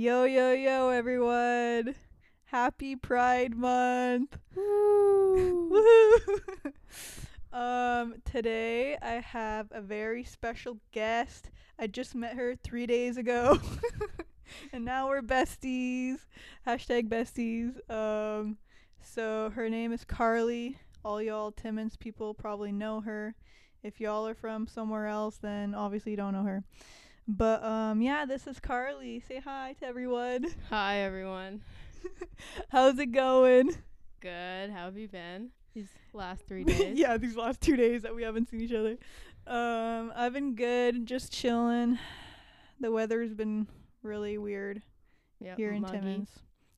Yo, yo, yo, everyone. Happy Pride Month. Woo. Um, today I have a very special guest. I just met her three days ago. and now we're besties. Hashtag besties. Um, so her name is Carly. All y'all Timmins people probably know her. If y'all are from somewhere else, then obviously you don't know her. But um, yeah, this is Carly. Say hi to everyone. Hi everyone. How's it going? Good. How have you been these last three days? yeah, these last two days that we haven't seen each other. Um, I've been good, just chilling. The weather's been really weird Yep, here in muggy. Timmins.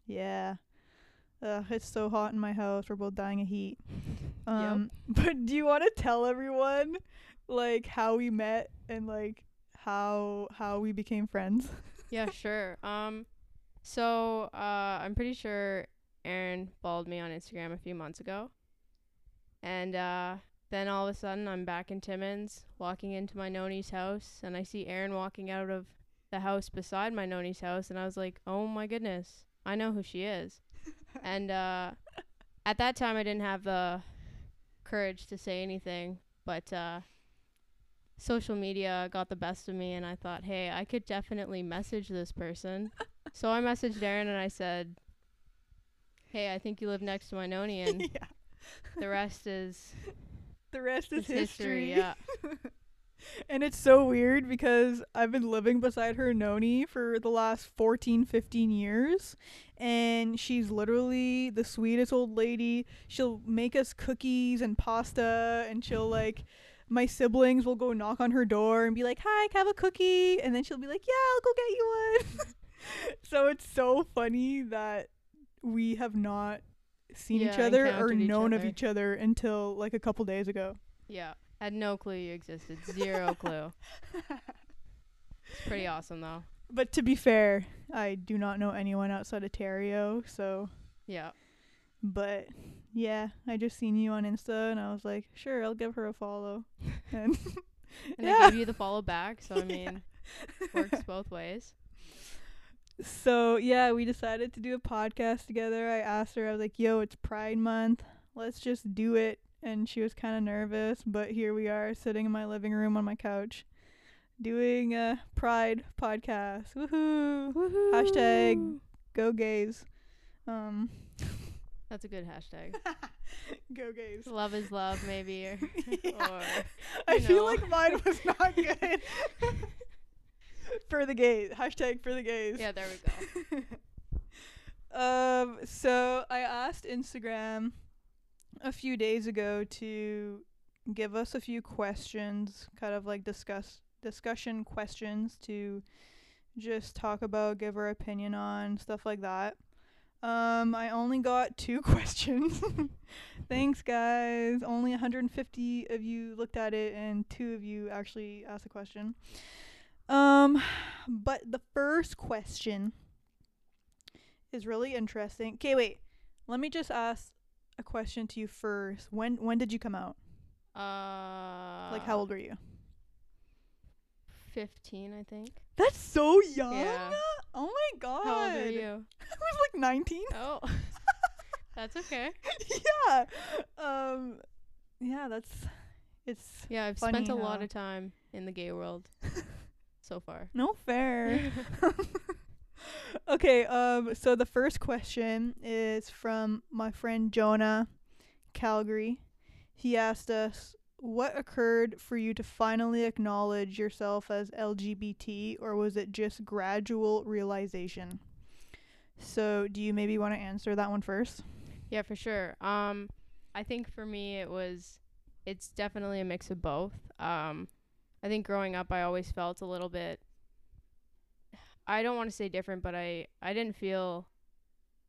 Yeah. Ugh, it's so hot in my house. We're both dying of heat. Um, but do you want to tell everyone like how we met and like how how we became friends? Yeah, sure. Um, so uh, I'm pretty sure Aaron followed me on Instagram a few months ago, and uh, then all of a sudden I'm back in Timmins, walking into my noni's house, and I see Aaron walking out of the house beside my noni's house, and I was like, oh my goodness, I know who she is. and uh, at that time I didn't have the courage to say anything, but uh, social media got the best of me, and I thought, hey, I could definitely message this person. so I messaged Aaron and I said, hey, I think you live next to my noni, and yeah. the rest is, The rest is is history. history. Yeah. And it's so weird because I've been living beside her noni for the last 14, 15 years. And she's literally the sweetest old lady. She'll make us cookies and pasta. And she'll, like, my siblings will go knock on her door and be like, Hi, can I have a cookie? And then she'll be like, Yeah, I'll go get you one. so it's so funny that we have not seen each other or known of each other until, like, a couple days ago. Yeah. Had no clue you existed. Zero clue. It's pretty awesome though. But to be fair, I do not know anyone outside of Terrio, so Yeah. but yeah, I just seen you on Insta and I was like, sure, I'll give her a follow. And And Yeah. I gave you the follow back, so I Yeah. mean, works both ways. so yeah, we decided to do a podcast together. I asked her, I was like, yo, it's Pride Month. Let's just do it. And she was kind of nervous, but here we are sitting in my living room on my couch doing a Pride podcast. Woohoo! Woohoo! Hashtag go gays. Um That's a good hashtag. go gays. love is love, maybe, or, Yeah. or I you feel like mine was not good. for the gays. Hashtag for the gays. yeah, there we go. um, so I asked Instagram a few days ago to give us a few questions, kind of like discuss discussion questions to just talk about, give our opinion on, stuff like that. Um, I only got two questions. Thanks, guys. Only 150 of you looked at it, and two of you actually asked a question. Um, but the first question is really interesting. Okay, wait. Let me just ask a question to you first. When when did you come out? Uh, Like, how old were you? Fifteen, I think. That's so young. Yeah. Oh my god. How old are you? I was like 19. Oh, that's okay. yeah. Um. Yeah, that's. It's Yeah, I've spent a lot of time in the gay world so far. no fair. okay. Um. So the first question is from my friend Jonah, Calgary. He asked us, "What occurred for you to finally acknowledge yourself as LGBT, or was it just gradual realization?" So, do you maybe want to answer that one first? Yeah, for sure. Um, I think for me it was, it's definitely a mix of both. Um, I think growing up I always felt a little bit. I don't want to say different, but I I didn't feel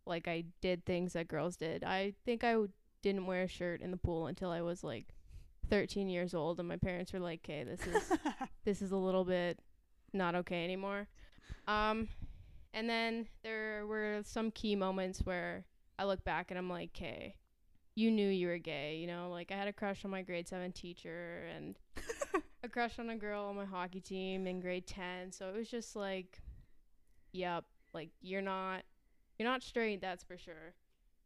like I did things that girls did. I think I w- didn't wear a shirt in the pool until I was like 13 years old, and my parents were like, "Okay, this is this is a little bit not okay anymore. Um, and then there were some key moments where I look back and I'm like, okay, you knew you were gay, you know? Like I had a crush on my grade seven teacher and a crush on a girl on my hockey team in grade ten. So it was just like, yep, Like you're not you're not straight, that's for sure.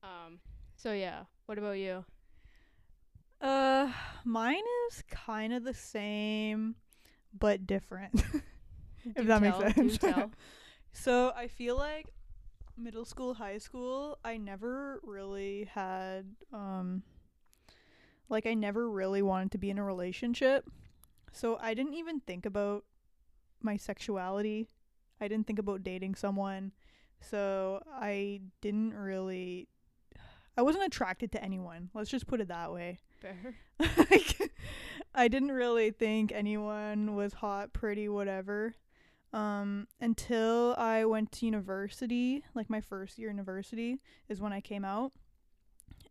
Um so yeah, what about you? Uh, mine is kind of the same, but different. if Do that tell, makes sense. so I feel like middle school, high school, I never really had um like I never really wanted to be in a relationship. So I didn't even think about my sexuality. I didn't think about dating someone. So I didn't really I wasn't attracted to anyone. Let's just put it that way. Fair. like I didn't really think anyone was hot, pretty, whatever. Um, until I went to university, like my first year university is when I came out.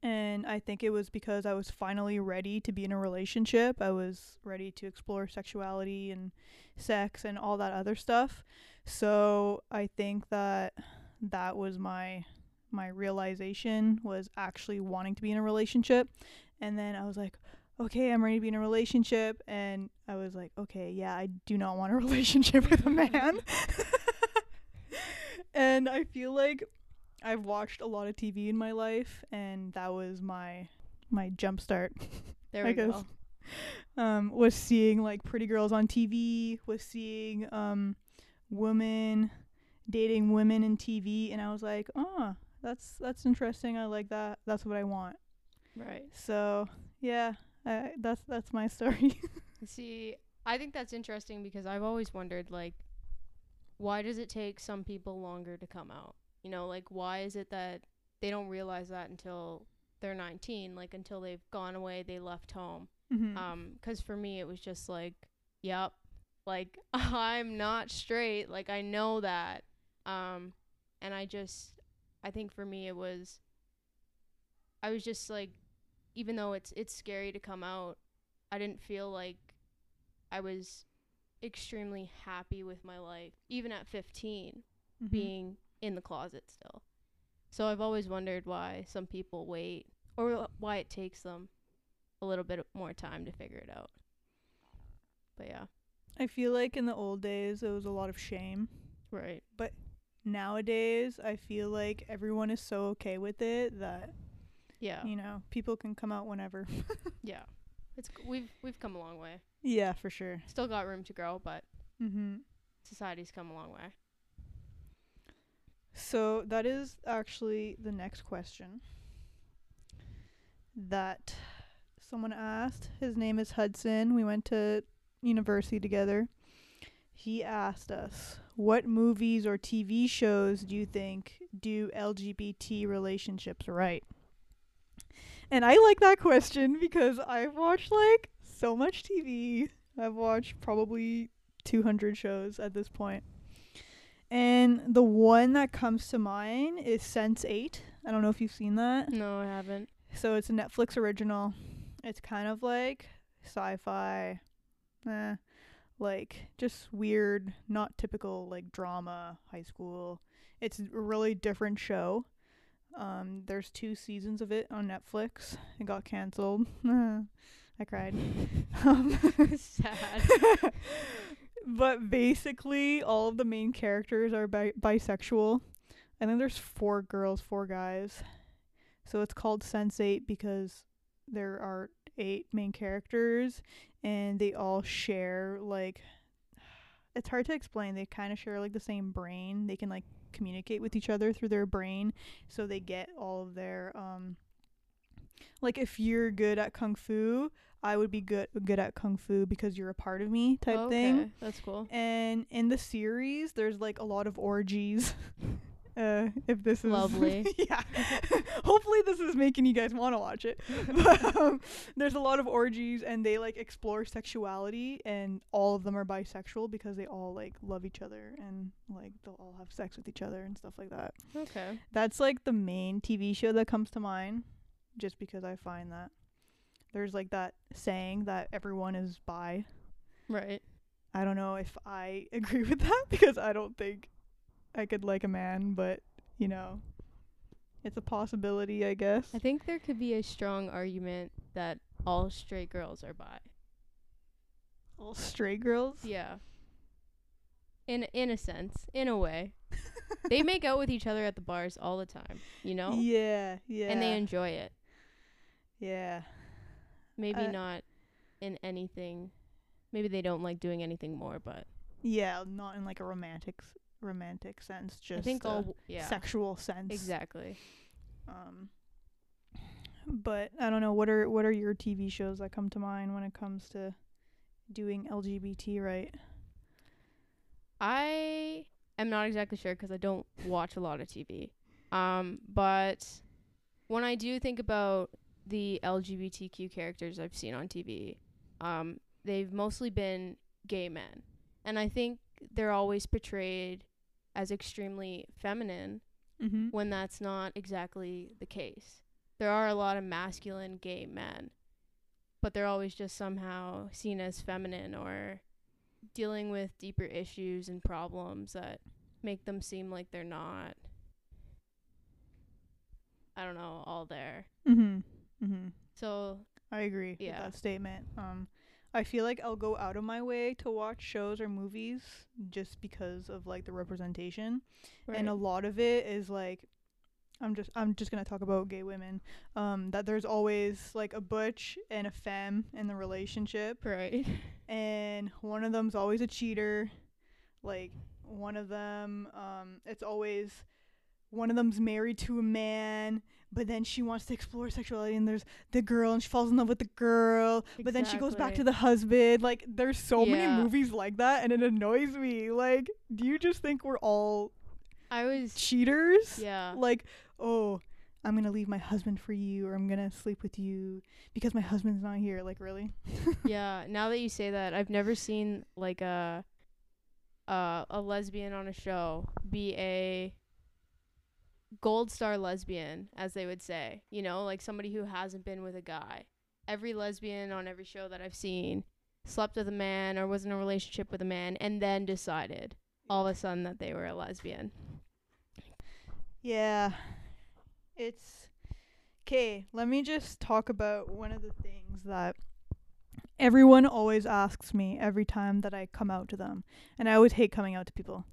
And I think it was because I was finally ready to be in a relationship. I was ready to explore sexuality and sex and all that other stuff. So I think that that was my my realization was actually wanting to be in a relationship. And then I was like, okay, I'm ready to be in a relationship. And I was like, okay, yeah, I do not want a relationship with a man. and I feel like I've watched a lot of TV in my life, and that was my my jump start. There I we guess. go. Um, was seeing like pretty girls on TV, was seeing um, women dating women in TV, and I was like, oh, that's that's interesting. I like that. That's what I want. Right. So yeah, uh, that's that's my story. See, I think that's interesting because I've always wondered like why does it take some people longer to come out? You know, like why is it that they don't realize that until they're 19, like until they've gone away, they left home. mm-hmm. Um 'cause for me it was just like, yep, like I'm not straight, like I know that. Um and I just I think for me it was I was just like even though it's it's scary to come out, I didn't feel like I was extremely happy with my life even at 15 Mhm. being in the closet still. So I've always wondered why some people wait or why it takes them a little bit more time to figure it out. But yeah, I feel like in the old days there was a lot of shame. right. But nowadays, I feel like everyone is so okay with it that Yeah. you know people can come out whenever. Yeah. It's we've we've come a long way. yeah, for sure. Still got room to grow, but Mm-hmm. society's come a long way. So that is actually the next question that someone asked. His name is Hudson. We went to university together. He asked us, "What movies or TV shows do you think do LGBT relationships right?" And I like that question because I've watched like so much TV. I've watched probably 200 shows at this point. And the one that comes to mind is Sense 8. I don't know if you've seen that. No, I haven't. So it's a Netflix original. It's kind of like sci-fi, eh, like just weird, not typical like drama, high school. It's a really different show. Um, there's two seasons of it on Netflix. It got canceled. I cried. Um, Sad. but basically, all of the main characters are bi- bisexual. I think there's four girls, four guys. So it's called Sense8 because there are eight main characters and they all share like it's hard to explain. They kind of share like the same brain. They can like communicate with each other through their brain so they get all of their um like if you're good at kung fu, I would be good good at kung fu because you're a part of me type okay, thing. that's cool. And in the series, there's like a lot of orgies. uh, if this is Lovely. yeah. Hopefully, this is making you guys want to watch it. but, um, there's a lot of orgies, and they like explore sexuality, and all of them are bisexual because they all like love each other, and like they'll all have sex with each other and stuff like that. Okay. That's like the main TV show that comes to mind, just because I find that there's like that saying that everyone is bi. Right. I don't know if I agree with that because I don't think I could like a man, but you know, it's a possibility, I guess. I think there could be a strong argument that all straight girls are bi. All straight girls. Yeah. In in a sense, in a way. they make out with each other at the bars all the time, you know? Yeah, yeah. And they enjoy it. yeah. Maybe Uh, not in anything. Maybe they don't like doing anything more, but Yeah, not in like a romantic romantic sense, just I think a all yeah. sexual sense. Exactly. Um but I don't know what are what are your TV shows that come to mind when it comes to doing LGBT right? I am not exactly sure 'cause I don't watch a lot of TV. Um, but when I do think about the LGBTQ characters I've seen on TV, um, they've mostly been gay men, and I think they're always portrayed as extremely feminine Mm-hmm. when that's not exactly the case. There are a lot of masculine gay men, but they're always just somehow seen as feminine or dealing with deeper issues and problems that make them seem like they're not I don't know, all there. Mm-hmm. Mm-hmm. So, I agree Yeah. with that statement. Um, I feel like I'll go out of my way to watch shows or movies just because of like the representation, and a lot of it is like, I'm just I'm just gonna talk about gay women. Um, that there's always like a butch and a femme in the relationship, right. and one of them's always a cheater. Like one of them, um, it's always one of them's married to a man, but then she wants to explore sexuality, and there's the girl, and she falls in love with the girl, but then she goes back to the husband. Like there's so many movies like that, and it annoys me. Like, do you just think we're all I was cheaters? yeah. Like, oh. I'm gonna leave my husband for you, or I'm gonna sleep with you because my husband's not here. Like, really? yeah, now that you say that, I've never seen like a uh, a lesbian on a show be a gold star lesbian, as they would say. You know, like somebody who hasn't been with a guy. Every lesbian on every show that I've seen slept with a man or was in a relationship with a man and then decided all of a sudden that they were a lesbian. Yeah. It's okay. Let me just talk about one of the things that everyone always asks me every time that I come out to them. And I always hate coming out to people.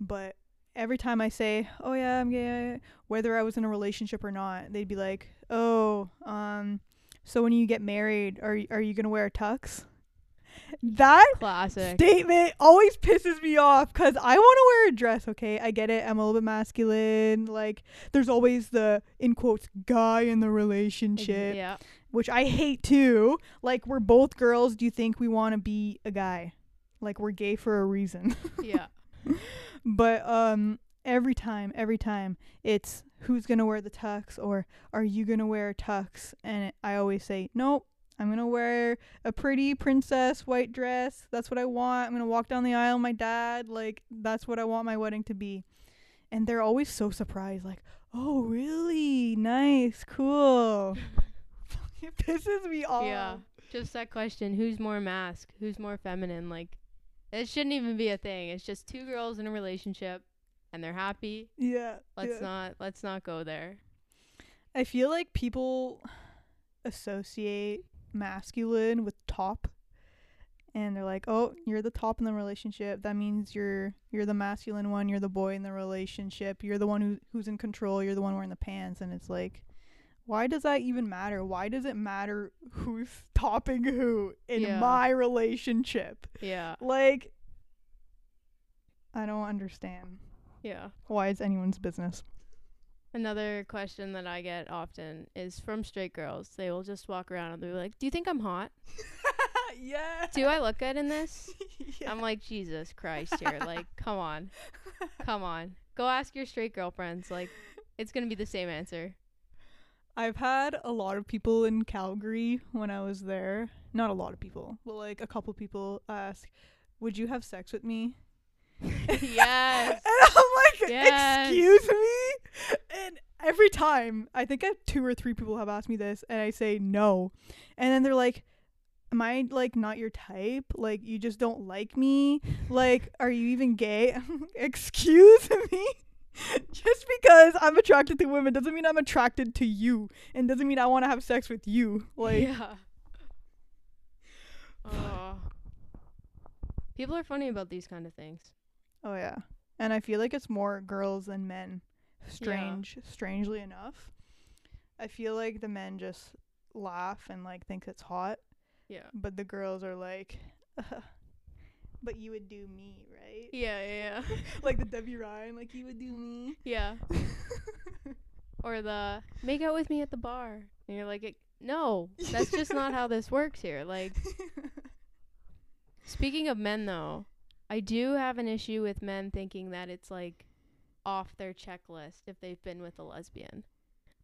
But every time I say, "Oh yeah, I'm gay," whether I was in a relationship or not, they'd be like, "Oh, um so when you get married, are are you going to wear a tux?" That Classic. statement always pisses me off because I want to wear a dress. Okay, I get it. I'm a little bit masculine. Like, there's always the in quotes guy in the relationship, yeah. which I hate too. Like, we're both girls. Do you think we want to be a guy? Like, we're gay for a reason. Yeah. but um, every time, every time, it's who's gonna wear the tux or are you gonna wear a tux? And I always say nope. I'm gonna wear a pretty princess white dress. That's what I want. I'm gonna walk down the aisle with my dad. Like that's what I want my wedding to be. And they're always so surprised, like, oh really? Nice, cool. it pisses me off. Yeah. Just that question, who's more mask? Who's more feminine? Like it shouldn't even be a thing. It's just two girls in a relationship and they're happy. Yeah. Let's yeah. not let's not go there. I feel like people associate masculine with top and they're like, "Oh, you're the top in the relationship. That means you're you're the masculine one, you're the boy in the relationship. You're the one who who's in control, you're the one wearing the pants." And it's like, why does that even matter? Why does it matter who's topping who in Yeah. my relationship? Yeah. Like I don't understand. Yeah. Why it's anyone's business. Another question that I get often is from straight girls. They will just walk around and they'll be like, "Do you think I'm hot? yeah. Do I look good in this?" yeah. I'm like, "Jesus Christ here. Like, come on. Come on. Go ask your straight girlfriends. Like, it's going to be the same answer." I've had a lot of people in Calgary when I was there. Not a lot of people, but like a couple people ask, "Would you have sex with me?" Yes. and I'm like, Yes. "Excuse me?" And every time, I think I, two or three people have asked me this, and I say no, and then they're like, "Am I like not your type? Like you just don't like me? Like are you even gay?" Excuse me. Just because I'm attracted to women doesn't mean I'm attracted to you, and doesn't mean I want to have sex with you. Like, yeah. Oh. People are funny about these kind of things. oh yeah, and I feel like it's more girls than men. Strange, strangely enough. I feel like the men just laugh and like think it's hot, Yeah. but the girls are like, "But you would do me, right?" Yeah, yeah, yeah. like the Debbie Ryan, like you would do me. yeah. Or the make out with me at the bar. And you're like, "It- no, that's just not how this works here. Like, speaking of men, though, I do have an issue with men thinking that it's like off their checklist if they've been with a lesbian.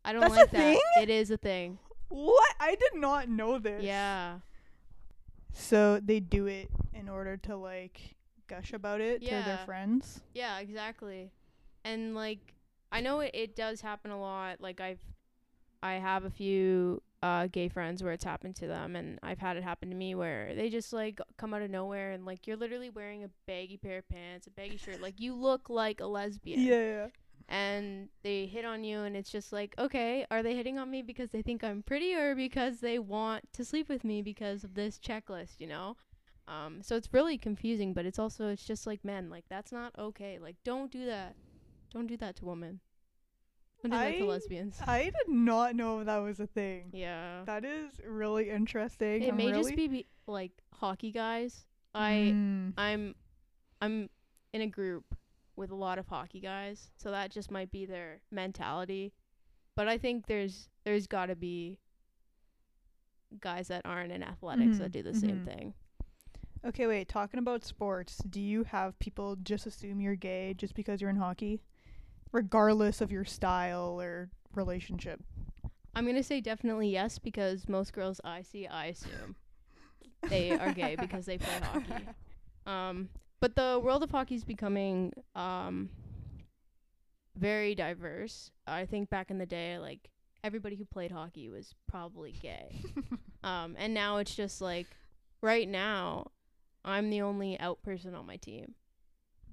I don't That's a like that. thing? It is a thing. what? I did not know this. Yeah. So they do it in order to like gush about it to their friends. Yeah, exactly. And like I know it, it does happen a lot. Like I've I have a few uh gay friends where it's happened to them and I've had it happen to me where they just like come out of nowhere and like you're literally wearing a baggy pair of pants, a baggy shirt, like you look like a lesbian. Yeah. And they hit on you and it's just like, okay, are they hitting on me because they think I'm pretty or because they want to sleep with me because of this checklist, you know? Um, so it's really confusing, but it's also it's just like men, like that's not okay. Like don't do that. Don't do that to women. Don't do that to I- lesbians. I did not know that was a thing. yeah. That is really interesting. It I'm may really just be, be like hockey guys. I Mm. I'm I'm in a group with a lot of hockey guys, so that just might be their mentality. But I think there's there's got to be guys that aren't in athletics that Mhm, do the same mhm. thing. Okay, wait. Talking about sports, do you have people just assume you're gay just because you're in hockey, regardless of your style or relationship? I'm gonna say definitely yes because most girls I see, I assume they are gay because they play hockey. Um, but the world of hockey is becoming um very diverse. I think back in the day, like everybody who played hockey was probably gay. um, and now it's just like right now, I'm the only out person on my team.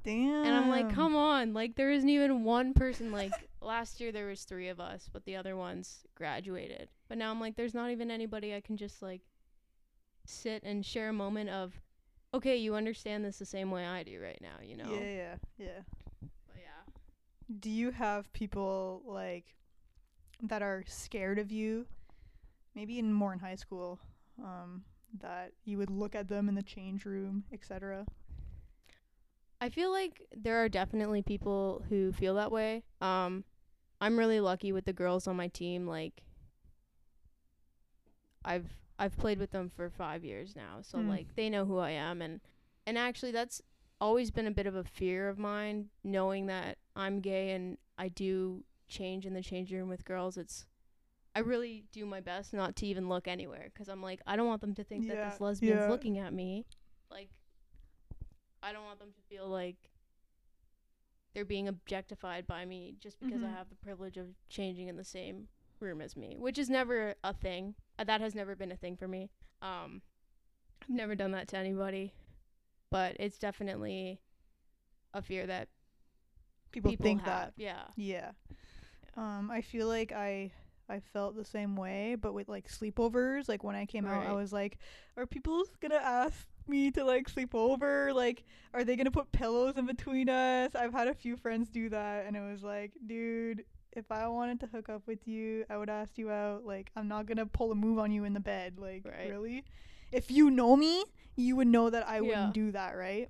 Damn. And I'm like, come on, like there isn't even one person like last year there was 3 of us, but the other ones graduated. But now I'm like there's not even anybody I can just like sit and share a moment of okay, you understand this the same way I do right now, you know. Yeah, yeah, yeah. But yeah. Do you have people like that are scared of you? Maybe in more in high school, um, that you would look at them in the change room, etc. I feel like there are definitely people who feel that way. Um I'm really lucky with the girls on my team like I've I've played with them for 5 years now. So Mm. like they know who I am and and actually that's always been a bit of a fear of mine knowing that I'm gay and I do change in the change room with girls. It's I really do my best not to even look anywhere 'cause I'm like I don't want them to think that this lesbian's yeah. looking at me. Like I don't want them to feel like they're being objectified by me just because I Mhm. have the privilege of changing in the same room as me, which is never a thing. Uh, that has never been a thing for me. Um, I've never done that to anybody, but it's definitely a fear that People, people think have. that. Yeah. Yeah. Um, I feel like I I felt the same way, but with like sleepovers, like when I came out, I was like, are people gonna ask me to like sleep over? Like, are they gonna put pillows in between us? I've had a few friends do that, and it was like, dude, if I wanted to hook up with you, I would ask you out. Like, I'm not gonna pull a move on you in the bed. Like, Right. really? If you know me, you would know that I Yeah. wouldn't do that, right?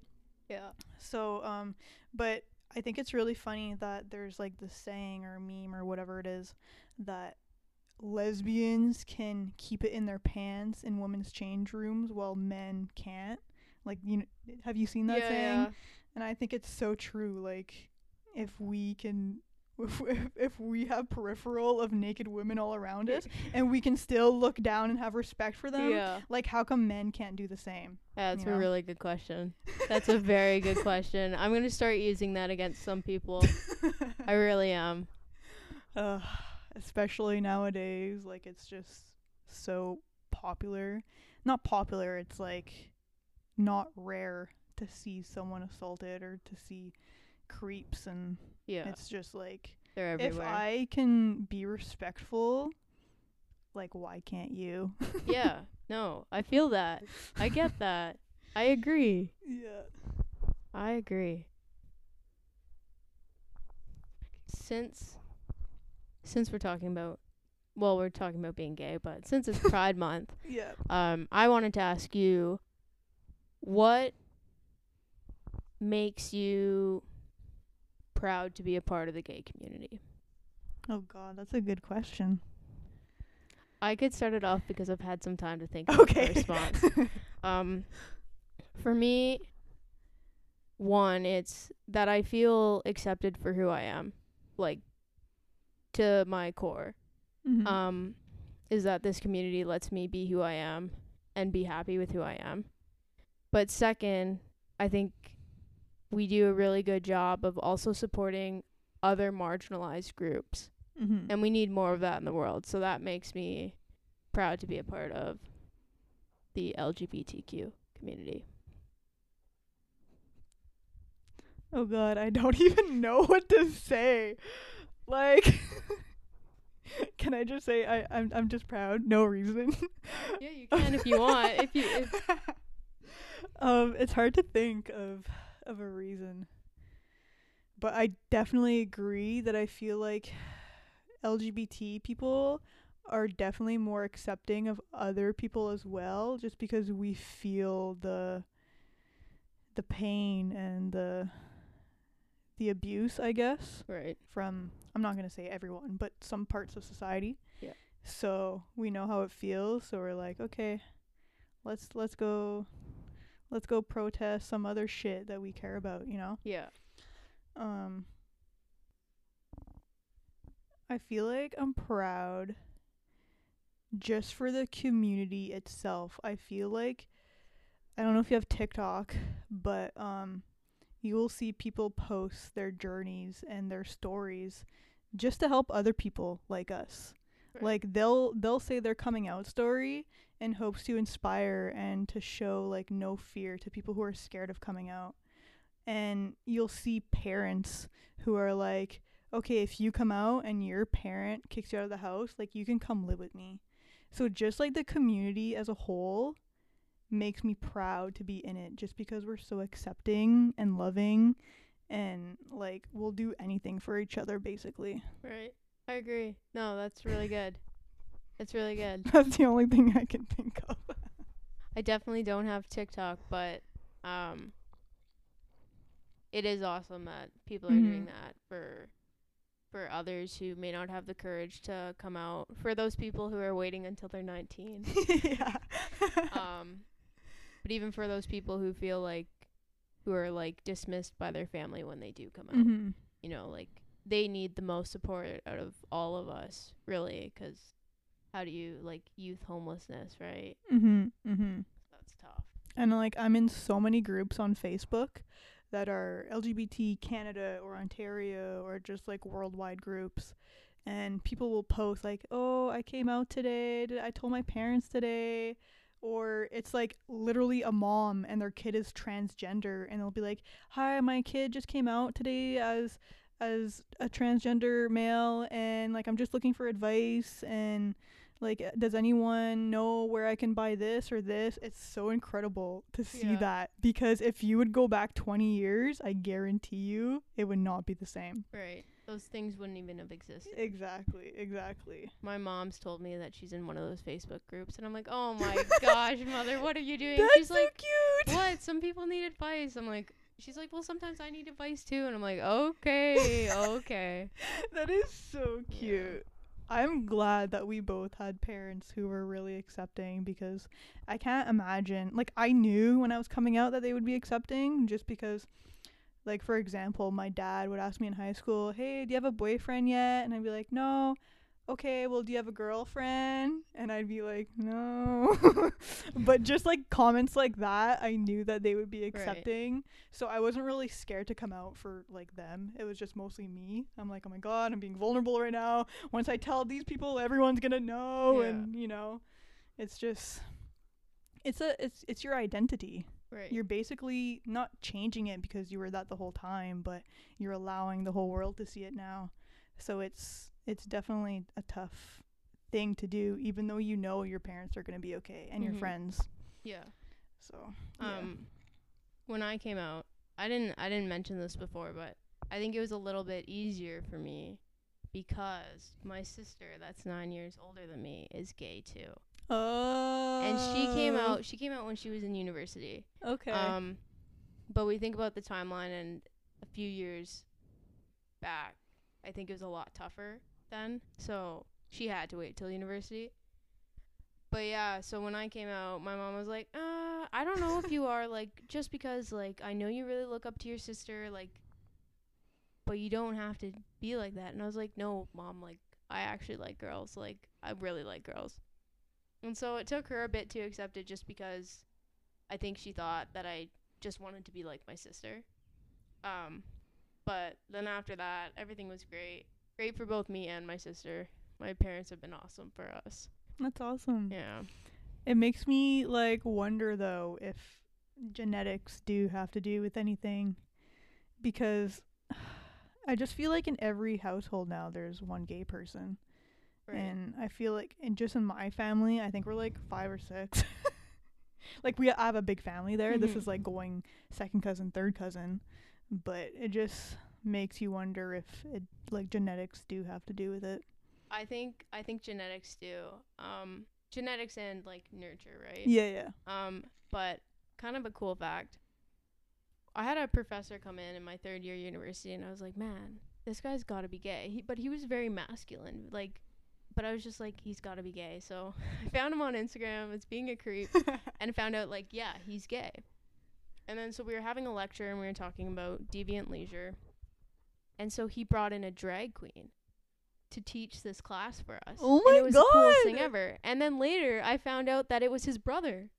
Yeah. So, um, but I think it's really funny that there's like this saying or meme or whatever it is that lesbians can keep it in their pants in women's change rooms while men can't. Like, you know, have you seen that yeah, saying? yeah. And I think it's so true. Like, if we can. If, if we have peripheral of naked women all around us and we can still look down and have respect for them, Yeah. like how come men can't do the same? yeah, That's a know? really good question. That's a very good question. I'm gonna start using that against some people. I really am. uh, especially nowadays like it's just so popular not popular it's like not rare to see someone assaulted or to see creeps and Yeah. it's just like They're everywhere. if i can be respectful like why can't you yeah. No, I feel that. I get that. I agree. yeah I agree. since since we're talking about well, we're talking about being gay, but since it's Pride month, Yeah. um I wanted to ask you what makes you proud to be a part of the gay community? Oh God, that's a good question. I could start it off because I've had some time to think of Okay. a response. Um, for me, one, it's that I feel accepted for who I am, like to my core. Mhm. Um, is that this community lets me be who I am and be happy with who I am. But second, I think we do a really good job of also supporting other marginalized groups, Mhm. and we need more of that in the world. So that makes me proud to be a part of the LGBTQ community. Oh God, I don't even know what to say. Like, can I just say I I'm I'm just proud, no reason. Yeah, you can if you want. If you if um, it's hard to think of of a reason, but I definitely agree that I feel like LGBT people are definitely more accepting of other people as well, just because we feel the the pain and the the abuse, I guess right. from I'm not gonna say everyone, but some parts of society. Yeah. So we know how it feels. So we're like, okay, let's let's go, let's go protest some other shit that we care about. You know. Yeah. Um. I feel like I'm proud. Just for the community itself, I feel like I don't know if you have TikTok, but um you will see people post their journeys and their stories just to help other people like us. Right. Like they'll they'll say their coming out story in hopes to inspire and to show like no fear to people who are scared of coming out. And you'll see parents who are like, "Okay, if you come out and your parent kicks you out of the house, like you can come live with me." So just like the community as a whole makes me proud to be in it just because we're so accepting and loving and like we'll do anything for each other basically. Right. I agree. No, that's really good. That's really good. That's the only thing I can think of. I definitely don't have TikTok, but um it is awesome that people are doing Mhm. that for for others who may not have the courage to come out. For those people who are waiting until they're 19. yeah. um but even for those people who feel like who are like dismissed by their family when they do come out, mhm. you know, like they need the most support out of all of us, really, 'cause how do you like youth homelessness, right? Mhm. Mhm. That's tough. And like I'm in so many groups on Facebook that are LGBT Canada or Ontario or just like worldwide groups. And people will post like, "Oh, I came out today. Did I told my parents today." Or it's like literally a mom and their kid is transgender and they'll be like, "Hi, my kid just came out today as as a transgender male and like I'm just looking for advice and like uh, does anyone know where I can buy this or this? It's so incredible to see Yeah. that because if you would go back 20 years, I guarantee you it would not be the same. Right. Those things wouldn't even have existed. Exactly, exactly. My mom's told me that she's in one of those Facebook groups, and I'm like, oh my gosh, mother, what are you doing? That's she's so like, cute. what? Some people need advice. I'm like, she's like, well, sometimes I need advice too, and I'm like, okay, okay. that is so cute. I'm glad that we both had parents who were really accepting because I can't imagine. Like, I knew when I was coming out that they would be accepting just because, like, for example, my dad would ask me in high school, Hey, do you have a boyfriend yet? And I'd be like, No. Okay, well, do you have a girlfriend? And I'd be like, No. but just like comments like that, I knew that they would be accepting. So I wasn't really scared to come out for like them. It was just mostly me. I'm like, oh my god, I'm being vulnerable right now. Once I tell these people, everyone's gonna know, Yeah. and you know, it's just, it's a, it's, it's your identity. Right. You're basically not changing it because you were that the whole time, but you're allowing the whole world to see it now. So it's, it's definitely a tough thing to do, even though you know your parents are gonna be okay and your Mhm. friends. yeah. So yeah. Um, when I came out, I didn't I didn't mention this before, but I think it was a little bit easier for me because my sister, that's nine years older than me, is gay too. Oh. And she came out. She came out when she was in university. Okay. Um, but we think about the timeline, and a few years back, I think it was a lot tougher then. So she had to wait till university. But yeah, so when I came out, my mom was like, "Uh, I don't know if you are like just because like I know you really look up to your sister, like, but you don't have to be like that." And I was like, "No, mom, like I actually like girls. Like I really like girls." And so it took her a bit to accept it, just because I think she thought that I just wanted to be like my sister. Um, but then after that, everything was great. Great for both me and my sister. My parents have been awesome for us. That's awesome. Yeah. It makes me like wonder though if genetics do have to do with anything because I just feel like in every household now there's one gay person. Right. And I feel like in just in my family, I think we're like 5 or 6. like we I have a big family there. This Mhm. is like going second cousin, third cousin, but it just makes you wonder if it like genetics do have to do with it. I think I think genetics do. Um, genetics and like nurture, right? Yeah, yeah. Um, but kind of a cool fact. I had a professor come in in my third year university, and I was like, man, this guy's got to be gay. He, but he was very masculine, like. But I was just like, he's got to be gay. So I found him on Instagram as being a creep, and found out like, yeah, he's gay. And then so we were having a lecture, and we were talking about deviant leisure. And so he brought in a drag queen to teach this class for us. Oh and my it was the coolest thing God. ever. And then later, I found out that it was his brother.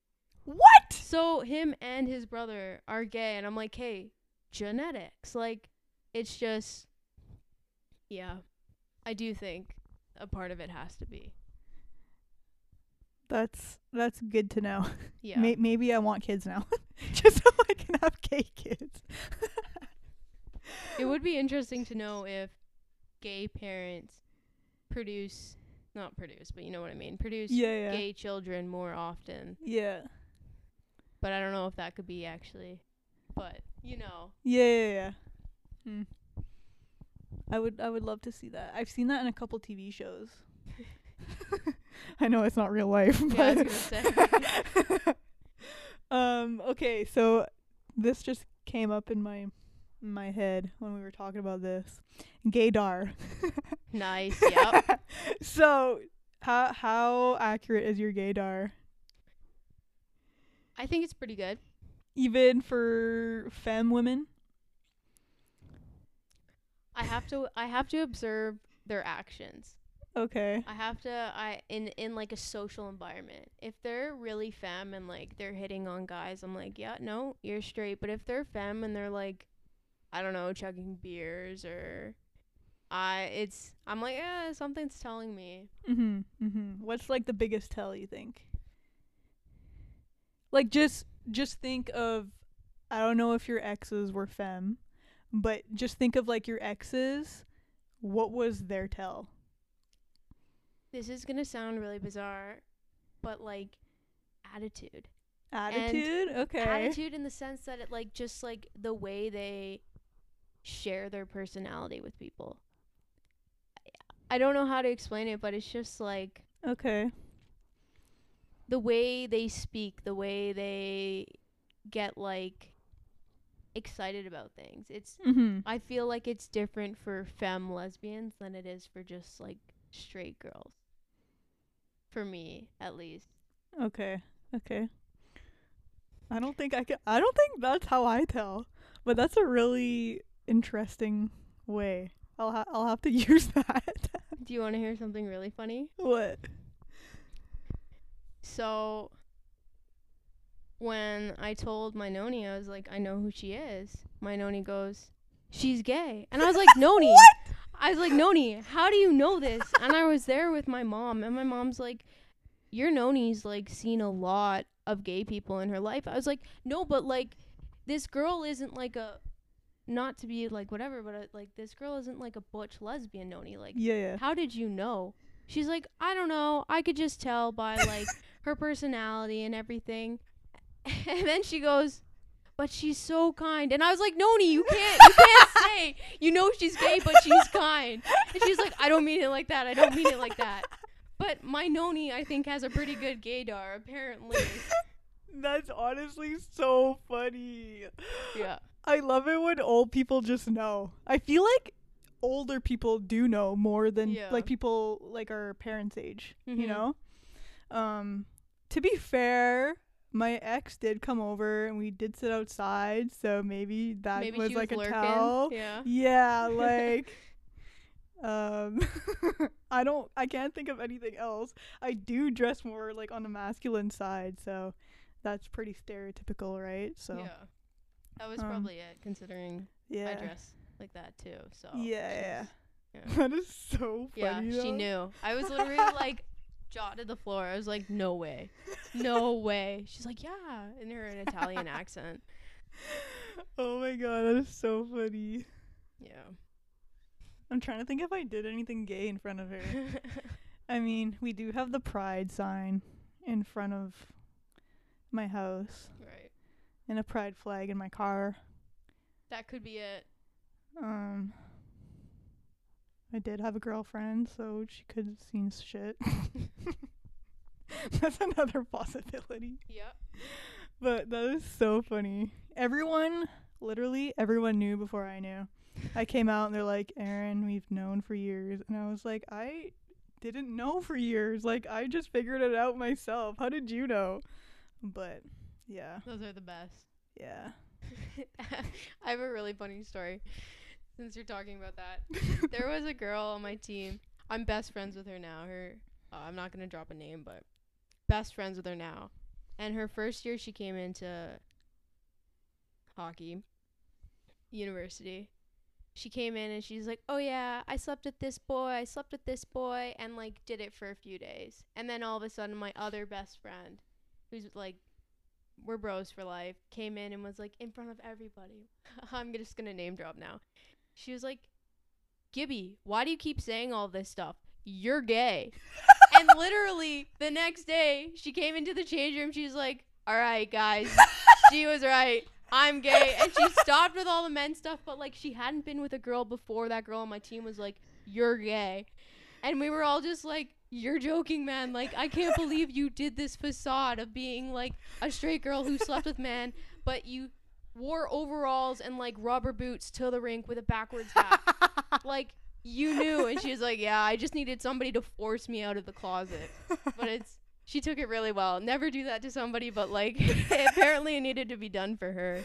what? So him and his brother are gay, and I'm like, hey, genetics. Like, it's just, yeah. I do think a part of it has to be. That's that's good to know. Yeah. May- maybe I want kids now, just so I can have gay kids. it would be interesting to know if gay parents produce, not produce, but you know what I mean, produce yeah, yeah, gay children more often. yeah, But I don't know if that could be actually. But, you know. yeah, yeah, yeah. Hmm. I would I would love to see that. I've seen that in a couple TV shows. I know it's not real life, Yeah, I but was gonna um okay, so this just came up in my in my head when we were talking about this. Gaydar. Nice. Yep. so, how how accurate is your gaydar? I think it's pretty good. Even for femme women? I have to I have to observe their actions. Okay. I have to I in in like a social environment. If they're really femme and like they're hitting on guys, I'm like, yeah, no, you're straight. But if they're femme and they're like, I don't know, chugging beers or I it's I'm like, yeah, something's telling me. Mhm. Mhm. What's like the biggest tell you think? Like just just think of I don't know if your exes were femme, but just think of like your exes. What was their tell? This is gonna sound really bizarre, but like attitude. Attitude? okay. Attitude in the sense that it like just like the way they share their personality with people. I don't know how to explain it, but it's just like Okay. the way they speak, the way they get like excited about things. It's Mhm. I feel like it's different for femme lesbians than it is for just like straight girls. For me, at least. Okay. Okay. I don't think I can I don't think that's how I tell. But that's a really interesting way. I'll ha- I'll have to use that. Do you want to hear something really funny? what? So when I told my noni, I was like, I know who she is. My noni goes, She's gay. And I was like, Noni. I was like, Noni, how do you know this? And I was there with my mom, and my mom's like, Your Noni's like seen a lot of gay people in her life. I was like, No, but like, this girl isn't like a, not to be like whatever, but uh, like, this girl isn't like a butch lesbian Noni. Like, Yeah, yeah. how did you know? She's like, I don't know. I could just tell by like her personality and everything. And then she goes, but she's so kind. And I was like, Noni, you can't, you can't say, you know she's gay, but she's kind. And she's like, I don't mean it like that. I don't mean it like that. But my Noni, I think, has a pretty good gaydar, apparently. That's honestly so funny. Yeah. I love it when old people just know. I feel like older people do know more than Yeah. like people like our parents' age, you Mhm. know? Um to be fair, my ex did come over and we did sit outside, so maybe that Maybe was like was a tell. Yeah. Yeah, like um I don't I can't think of anything else. I do dress more like on the masculine side, so that's pretty stereotypical, right? So Yeah. That was um, probably it, considering yeah. I dress like that too. So Yeah, yeah. yeah. That is so funny. Yeah, funny. she knew. I was literally like jaw to the floor. I was like, no way. No way. She's like, yeah, in her Italian accent. Oh my god, that is so funny. Yeah. I'm trying to think if I did anything gay in front of her. I mean, we do have the pride sign in front of my house right. And a pride flag in my car. That could be it. Um I did have a girlfriend, so she could have seen shit. That's another possibility. Yep. But that is so funny. Everyone, literally everyone knew before I knew. I came out and they're like, Aaron, we've known for years. And I was like, I didn't know for years. Like, I just figured it out myself. How did you know? But yeah, Those are the best. yeah. I have a really funny story since you're talking about that. there was a girl on my team. I'm best friends with her now. Her uh, I'm not going to drop a name, but best friends with her now. And her first year she came into hockey university. She came in and she's like, "Oh yeah, I slept with this boy. I slept with this boy." And like did it for a few days. And then all of a sudden my other best friend who's like we're bros for life, came in and was like in front of everybody. I'm just gonna name drop now. She was like, Gibby, why do you keep saying all this stuff? You're gay. and literally the next day, she came into the change room. She's like, All right, guys, she was right. I'm gay. And she stopped with all the men stuff, but like she hadn't been with a girl before. That girl on my team was like, You're gay. And we were all just like, You're joking, man. Like, I can't believe you did this facade of being like a straight girl who slept with men, but you wore overalls and like rubber boots to the rink with a backwards hat. like, you knew. And she was like, Yeah, I just needed somebody to force me out of the closet. But it's, she took it really well. Never do that to somebody, but like, apparently it needed to be done for her.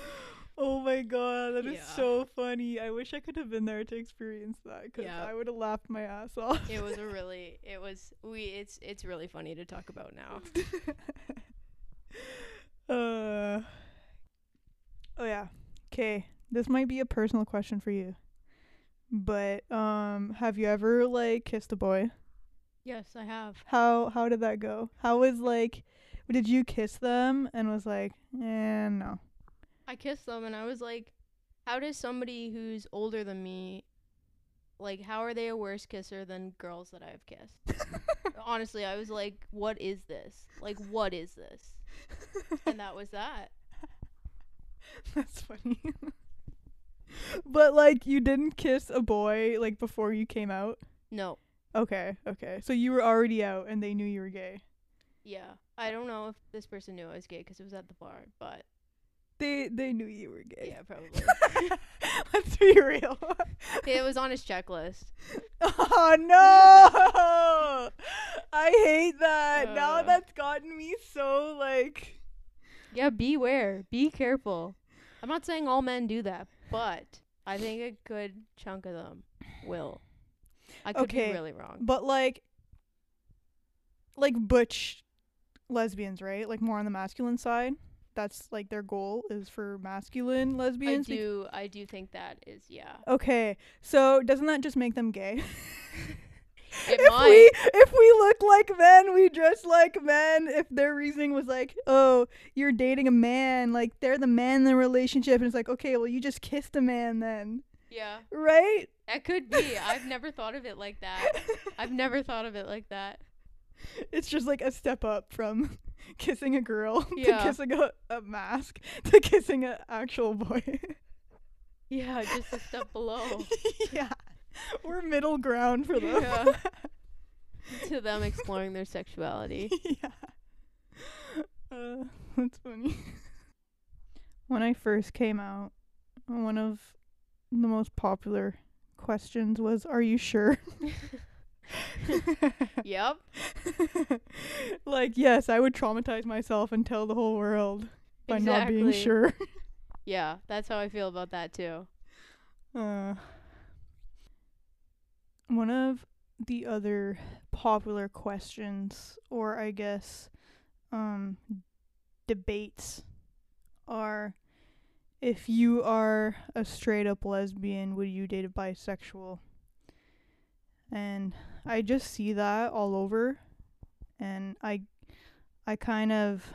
Oh my god, that is Yeah. so funny. I wish I could have been there to experience that because Yeah. I would have laughed my ass off. It was a really, it was, we, it's, it's really funny to talk about now. uh. Oh yeah. Okay. This might be a personal question for you. But um have you ever like kissed a boy? Yes, I have. How how did that go? How was like did you kiss them and was like, "Eh, no." I kissed them and I was like, how does somebody who's older than me, like, how are they a worse kisser than girls that I've kissed? Honestly, I was like, what is this? Like, what is this? And that was that. That's funny. but like you didn't kiss a boy like before you came out? No. Okay, okay. So you were already out and they knew you were gay. Yeah. I don't know if this person knew I was gay because it was at the bar, but They they knew you were gay. yeah, probably. Let's be real. it was on his checklist. oh no! I hate that. now Uh. that's gotten me so like Yeah, beware. Be careful. I'm not saying all men do that, but I think a good chunk of them will. I could Okay, be really wrong. but like like butch lesbians, right? Like more on the masculine side. That's like their goal is for masculine lesbians. bec- do I do think that is yeah. Okay, so doesn't that just make them gay? It if might. we if we look like men, we dress like men. If their reasoning was like, "Oh, you're dating a man, like they're the man in the relationship," and it's like, "Okay, well, you just kissed a man then, Yeah. right?" That could be. I've never thought of it like that. I've never thought of it like that. it's just like a step up from kissing a girl Yeah. to kissing a, a mask to kissing an actual boy. Yeah, just a step below yeah. We're middle ground for them. Yeah. to them exploring their sexuality. yeah. Uh, that's funny. when I first came out, one of the most popular questions was, "Are you sure?" Yep. like, yes, I would traumatize myself and tell the whole world by not being sure. Yeah, that's how I feel about that too. Uh, one of the other popular questions, or I guess, um, debates, are if you are a straight up lesbian, would you date a bisexual? And I just see that all over, and I, I kind of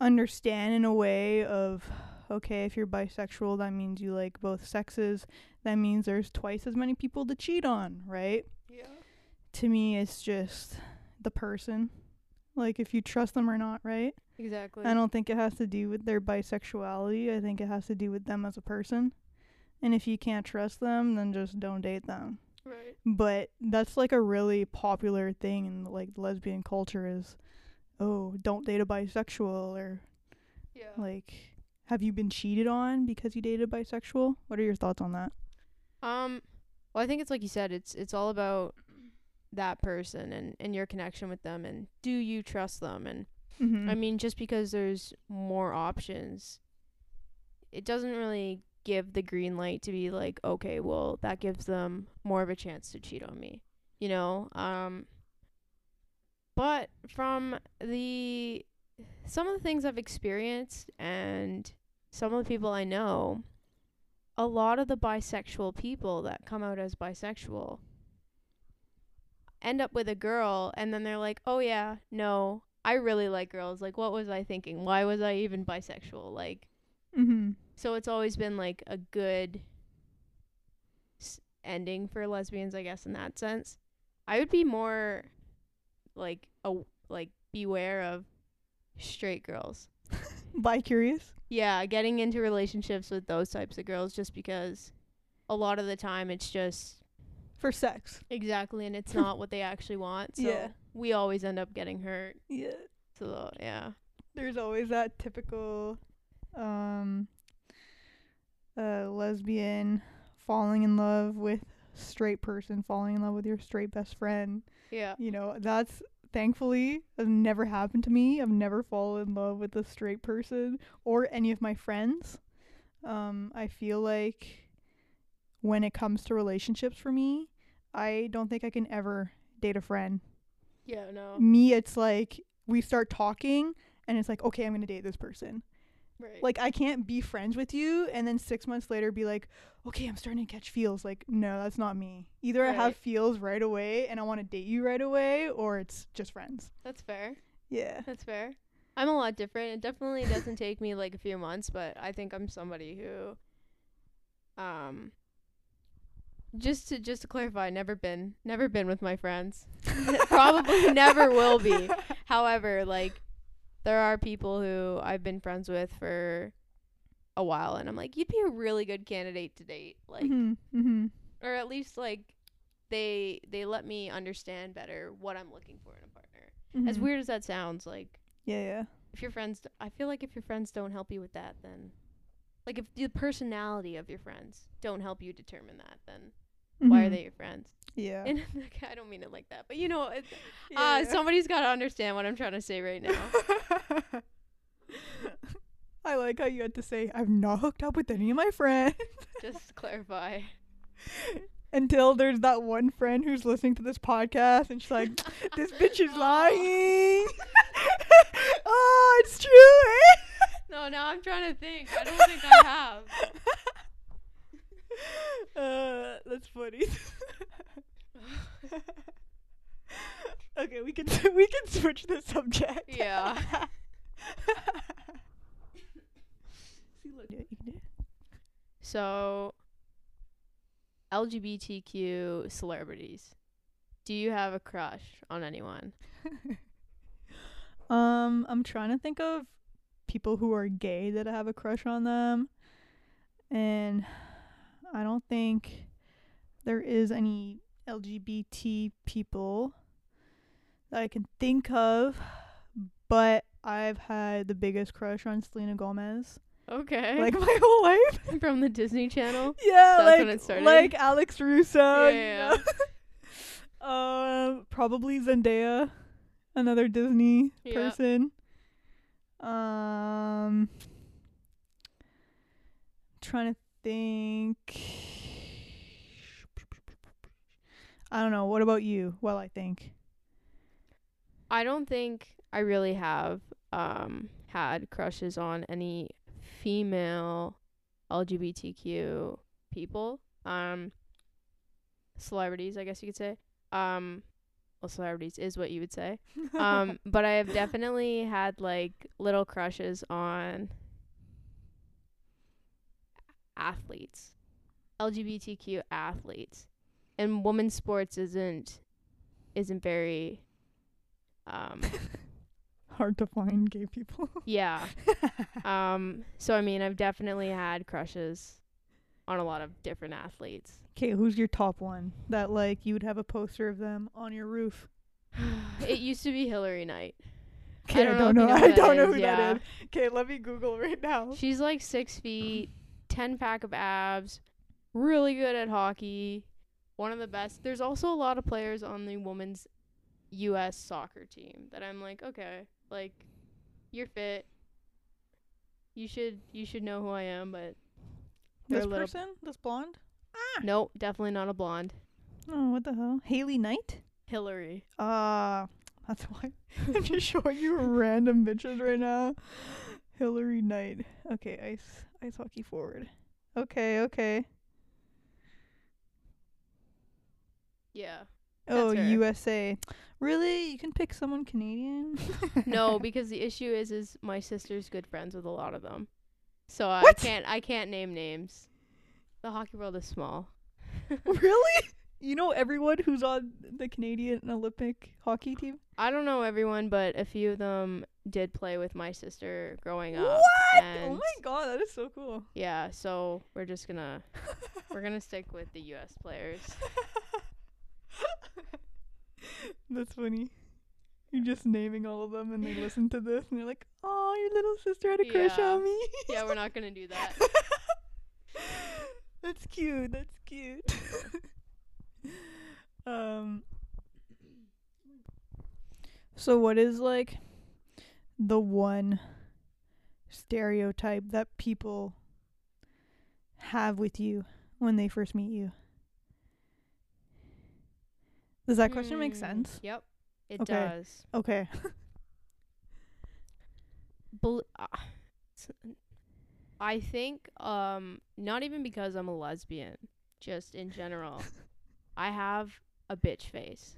understand in a way of okay, if you're bisexual, that means you like both sexes. That means there's twice as many people to cheat on, right? Yeah. To me, it's just the person. Like, if you trust them or not, right? Exactly. I don't think it has to do with their bisexuality. I think it has to do with them as a person. And if you can't trust them, then just don't date them. Right. But that's like a really popular thing in like lesbian culture is, oh, don't date a bisexual or Yeah. like have you been cheated on because you dated a bisexual? What are your thoughts on that? Um well I think it's like you said, it's it's all about that person and, and your connection with them and do you trust them and Mm-hmm. I mean just because there's more options it doesn't really give the green light to be like, okay, well that gives them more of a chance to cheat on me. You know? Um but from the some of the things I've experienced and some of the people I know, a lot of the bisexual people that come out as bisexual end up with a girl and then they're like, "Oh yeah, no, I really like girls. Like what was I thinking? Why was I even bisexual?" Like mm-hmm. So it's always been like a good s- ending for lesbians, I guess in that sense. I would be more like a like beware of straight girls. Bi curious. Yeah, getting into relationships with those types of girls just because a lot of the time it's just For sex. exactly and it's not what they actually want. So Yeah. we always end up getting hurt. Yeah. So yeah. There's always that typical um uh lesbian falling in love with straight person falling in love with your straight best friend. Yeah. You know, that's thankfully has never happened to me. I've never fallen in love with a straight person or any of my friends. Um, I feel like when it comes to relationships for me, I don't think I can ever date a friend. Yeah, no. Me, it's like we start talking and it's like, okay, I'm going to date this person. Right. Like, I can't be friends with you and then six months later be like, okay, I'm starting to catch feels. Like, no, that's not me. Either I have feels right away and I want to date you right away or it's just friends. That's fair. Yeah. That's fair. I'm a lot different. It definitely doesn't take me like a few months, but I think I'm somebody who um just to just to clarify, never been never been with my friends. Probably never will be. However, like there are people who I've been friends with for a while and I'm like, you'd be a really good candidate to date. Like mm-hmm. Mm-hmm. or at least like they they let me understand better what I'm looking for in a partner. As weird as that sounds, like Yeah, yeah. if your friends d- i feel like if your friends don't help you with that then like if the personality of your friends don't help you determine that then why are Mhm. they your friends Yeah. and like, i don't mean it like that but you know it, yeah, uh, somebody's got to understand what i'm trying to say right now I like how you had to say, I've not hooked up with any of my friends just clarify until there's that one friend who's listening to this podcast and she's like, this bitch is lying. oh, it's true. eh?" no now i'm trying to think i don't think i have uh, that's funny. okay, we can we can switch the subject. Yeah. See, look, yeah, you can do it. so lgbtq celebrities do you have a crush on anyone Um, I'm trying to think of people who are gay that I have a crush on them, and I don't think there is any LGBT people that I can think of, but I've had the biggest crush on Selena Gomez Okay. like my whole life. from the Disney Channel. Yeah, That's like when it started? like Alex Russo. Yeah, yeah, know? um, probably Zendaya, another Disney Yeah. person. Um, trying to think. I don't know. What about you? Well, I think. I don't think I really have um had crushes on any female LGBTQ people. Um celebrities, I guess you could say. Um well celebrities is what you would say. Um but I have definitely had like little crushes on athletes. LGBTQ athletes. And women's sports isn't isn't very um Hard to find gay people. yeah. Um so I mean I've definitely had crushes on a lot of different athletes. Okay, who's your top one that like you would have a poster of them on your roof? it used to be Hilary Knight. Okay, I don't know know. if you know I don't know who that is. Okay, let me Google right now. She's like six feet, ten pack of abs, really good at hockey, one of the best. There's also a lot of players on the women's US soccer team that I'm like, okay, like you're fit. You should you should know who I am, but This person, this blonde. Nope, definitely not a blonde. Oh, what the hell? Haley Knight. Hilary. Uh that's why I'm just showing you random bitches right now. Hilary Knight. Okay, ice ice hockey forward. Okay, okay. Yeah. Oh, her. USA. Really? You can pick someone Canadian? No, because the issue is is my sister's good friends with a lot of them. So I What? can't I can't name names. The hockey world is small. really? You know everyone who's on the Canadian Olympic hockey team? I don't know everyone, but a few of them did play with my sister growing up. What? Oh my god, that is so cool. Yeah, so we're just gonna we're gonna stick with the US players. That's funny. You're just naming all of them and they listen to this and they're like, Oh, your little sister had a crush Yeah. on me. Yeah, we're not gonna do that. That's cute. That's cute. um So what is like the one stereotype that people have with you when they first meet you? Does that question make Hmm, sense? Yep. It Okay. does. Okay. Bel- uh, I think um not even because I'm a lesbian, just in general. I have a bitch face.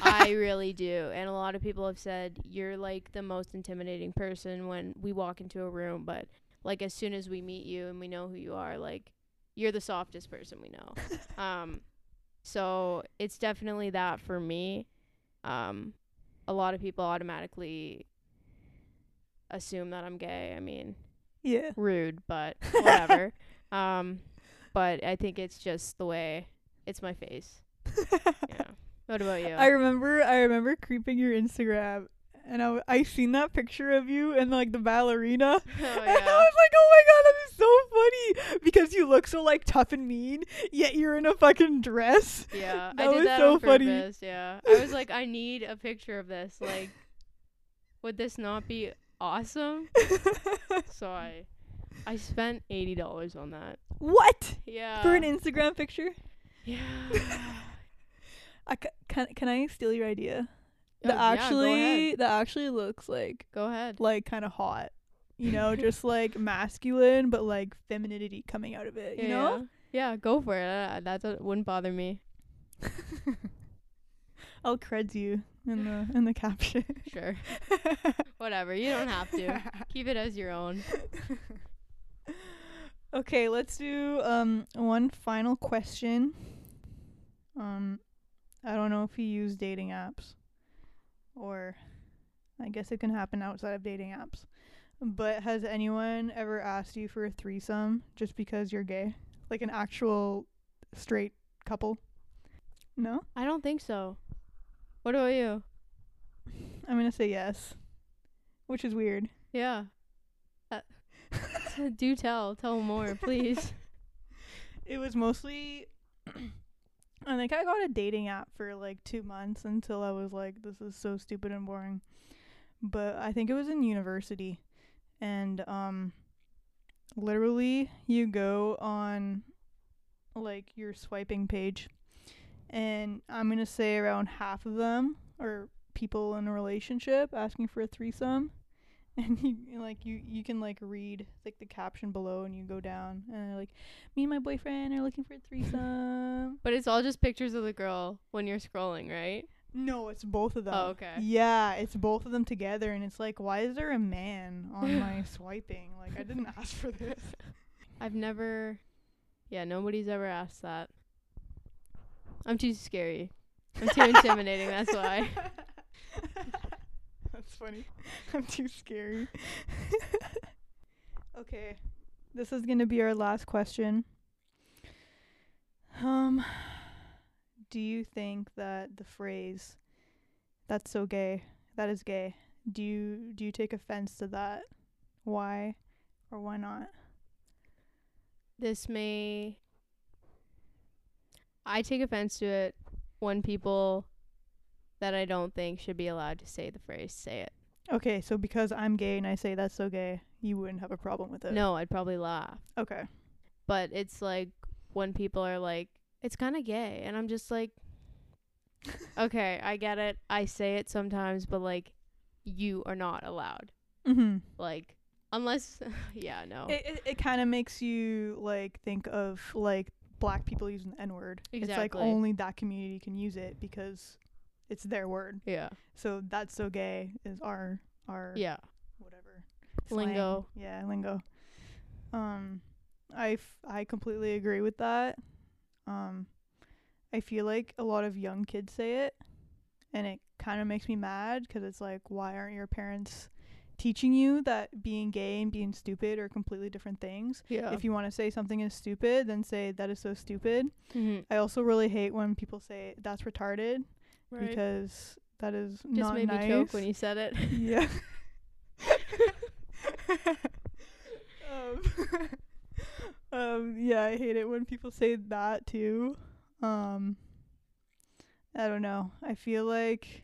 I really do. And a lot of people have said you're like the most intimidating person when we walk into a room, but like as soon as we meet you and we know who you are, like you're the softest person we know. um so it's definitely that for me. Um a lot of people automatically assume that I'm gay. I mean, yeah. rude, but whatever. um but I think it's just the way it's my face. Yeah. What about you? I remember I remember creeping your Instagram and I, w- I seen that picture of you and like the ballerina oh and I was like, oh my god, that is so funny because you look so like tough and mean, yet you're in a fucking dress. Yeah, That I did was that so on funny. purpose. Yeah, I was like, I need a picture of this. Like, would this not be awesome? So I, I spent eighty dollars on that. what Yeah. for an Instagram picture? yeah. I can can I steal your idea? Oh, That yeah, actually that actually looks like Go ahead. like kind of hot. You know, just like masculine, but like femininity coming out of it. You know. Yeah, go for it. Uh, that wouldn't bother me. I'll creds you in the in the caption. Sure. Whatever. You don't have to. Keep it as your own. okay, let's do um one final question. Um I don't know if you use dating apps or I guess it can happen outside of dating apps. But has anyone ever asked you for a threesome just because you're gay? Like an actual straight couple? No? I don't think so. What about you? I'm going to say yes. Which is weird. Yeah. Uh, do tell. Tell more, please. It was mostly I think I got a dating app for like 2 months until I was like this is so stupid and boring. But I think it was in university and um literally you go on like your swiping page and I'm to say around half of them are people in a relationship asking for a threesome and you like you you can like read like the caption below and you go down and like me and my boyfriend are looking for a threesome But it's all just pictures of the girl when you're scrolling, right? No it's both of them Oh, okay. yeah it's both of them together and it's like why is there a man on my swiping like i didn't ask for this I've never. Yeah, nobody's ever asked that. I'm too scary. I'm too intimidating. That's why. That's funny. I'm too scary. okay. This is going to be our last question. Um do you think that the phrase that's so gay, that is gay. Do you do you take offense to that? Why or why not? This may. I take offense to it when people that I don't think should be allowed to say the phrase say it. Okay, so because I'm gay and I say that's so gay, you wouldn't have a problem with it. No, I'd probably laugh. Okay. But it's like when people are like, it's kind of gay. And I'm just like, okay, I get it. I say it sometimes, but like, you are not allowed. Mhm. Like, unless, yeah, no. It it, it kind of makes you like think of like black people using the N word. exactly. It's like only that community can use it because it's their word. yeah. So that's so gay is our our Yeah. whatever Lingo. slang. Yeah, lingo. Um, I f- I completely agree with that. Um, I feel like a lot of young kids say it, and it kind of makes me mad 'cause it's like, why aren't your parents teaching you that being gay and being stupid are completely different things? Yeah. If you want to say something is stupid, then say that is so stupid. mm-hmm. I also really hate when people say that's retarded right. because that is not nice. just not made nice. me choke when you said it. Yeah. um, um, yeah, I hate it when people say that too. Um, I don't know. I feel like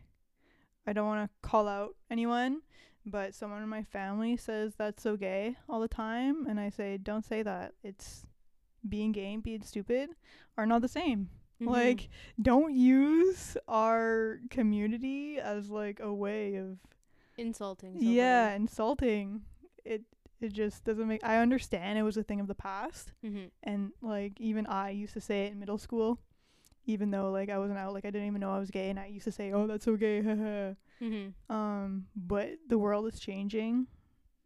I don't want to call out anyone, but someone in my family says that's so gay all the time, and I say, don't say that. It's being gay and being stupid are not the same. Mhm. Like, don't use our community as like a way of insulting. Somebody. yeah insulting. It it just doesn't make. I understand it was a thing of the past, Mm-hmm. and like even I used to say it in middle school, even though like I wasn't out, like I didn't even know I was gay, and I used to say, "Oh, that's so gay." Mm-hmm. um, but the world is changing,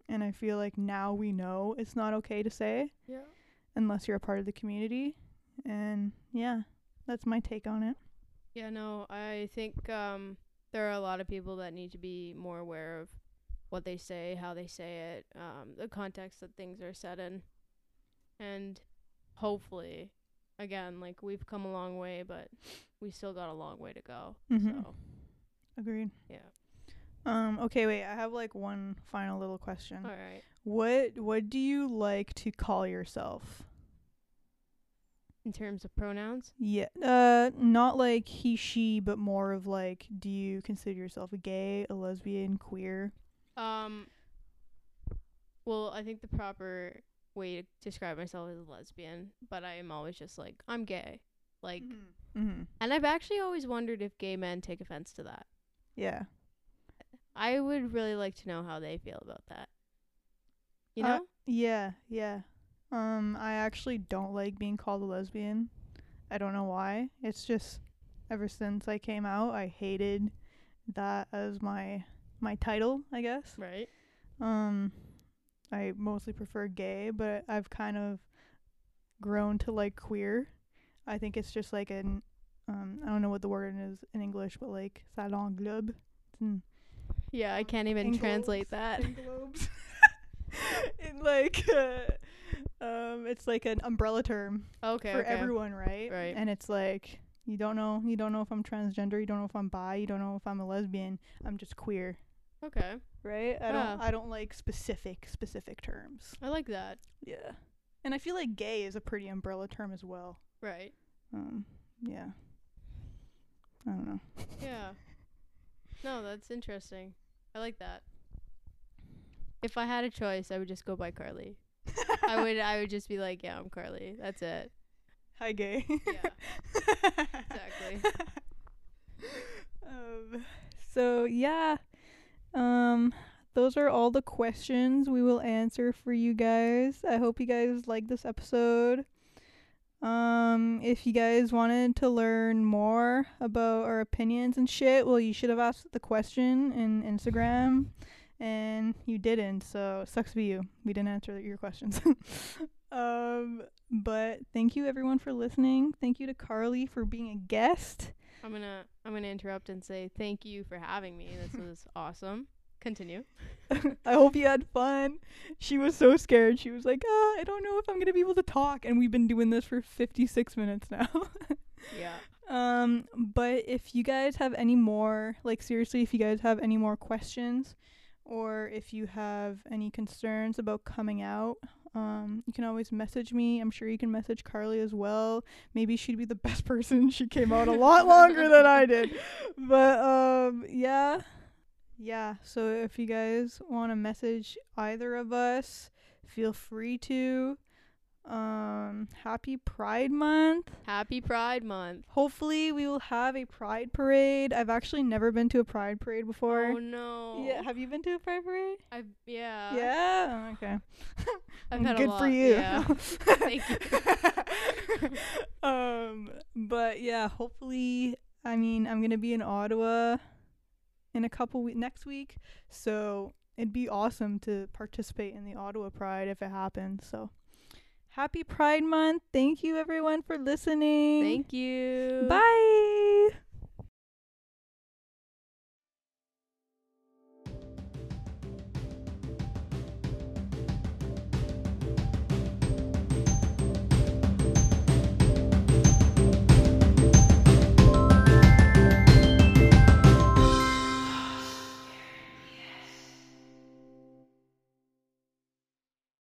and I feel like now we know it's not okay to say Yeah. unless you're a part of the community, and yeah, that's my take on it. Yeah, no, I think um there are a lot of people that need to be more aware of what they say, how they say it, um, the context that things are said in. And hopefully again, like we've come a long way, but we still got a long way to go. Mhm. So Agreed. yeah. Um, okay, wait. I have like one final little question. All right. What What do you like to call yourself? In terms of pronouns, Yeah. Uh, not like he, she, but more of like, do you consider yourself a gay, a lesbian, queer? Um well, I think the proper way to describe myself is a lesbian, but I am always just like I'm gay. Like Mm-hmm. and I've actually always wondered if gay men take offense to that. Yeah. I would really like to know how they feel about that. You Uh, know? Yeah. Yeah. Um, I actually don't like being called a lesbian. I don't know why. It's just ever since I came out, I hated that as my my title, I guess. right. Um, I mostly prefer gay, but I've kind of grown to like queer. I think it's just like an um I don't know what the word is in English, but like salon an Yeah, I can't even Englobes, translate that. in like uh, um it's like an umbrella term Okay. for okay. everyone, right? Right. And it's like you don't know you don't know if I'm transgender, you don't know if I'm bi, you don't know if I'm a lesbian. I'm just queer, Okay. right? I Yeah. don't I don't like specific specific terms. I like that. Yeah. And I feel like gay is a pretty umbrella term as well. Right. Um yeah. I don't know. Yeah. No, that's interesting. I like that. If I had a choice, I would just go by Carly. I would I would just be like, yeah, I'm Carly. That's it. Hi gay. Yeah. Exactly. um, so yeah, um, those are all the questions we will answer for you guys. I hope you guys like this episode. Um, if you guys wanted to learn more about our opinions and shit, well, you should have asked the question in Instagram, and you didn't. So sucks to be you. We didn't answer your questions. um, but thank you everyone for listening. Thank you to Carly for being a guest. I'm gonna I'm gonna interrupt and say thank you for having me. This was awesome. Continue. I hope you had fun. She was so scared. She was like, "Ah, I don't know if I'm to be able to talk." And we've been doing this for 56 minutes now. Yeah. um, but if you guys have any more, like seriously, if you guys have any more questions or if you have any concerns about coming out, um, you can always message me. I'm sure you can message Carly as well. Maybe she'd be the best person. She came out a lot longer than I did. But um, yeah. Yeah, so if you guys want to message either of us, feel free to. Um, happy Pride Month. Happy Pride Month. Hopefully, we will have a Pride parade. I've actually never been to a Pride parade before. Oh no. Yeah, have you been to a Pride parade? I've yeah. yeah. Okay. I've had a Good lot. for you. Yeah. Thank you. um, but yeah, hopefully, I mean, I'm gonna be in Ottawa in a couple we- next week, so it'd be awesome to participate in the Ottawa Pride if it happens. So, happy Pride Month! Thank you everyone for listening. Thank you. Bye.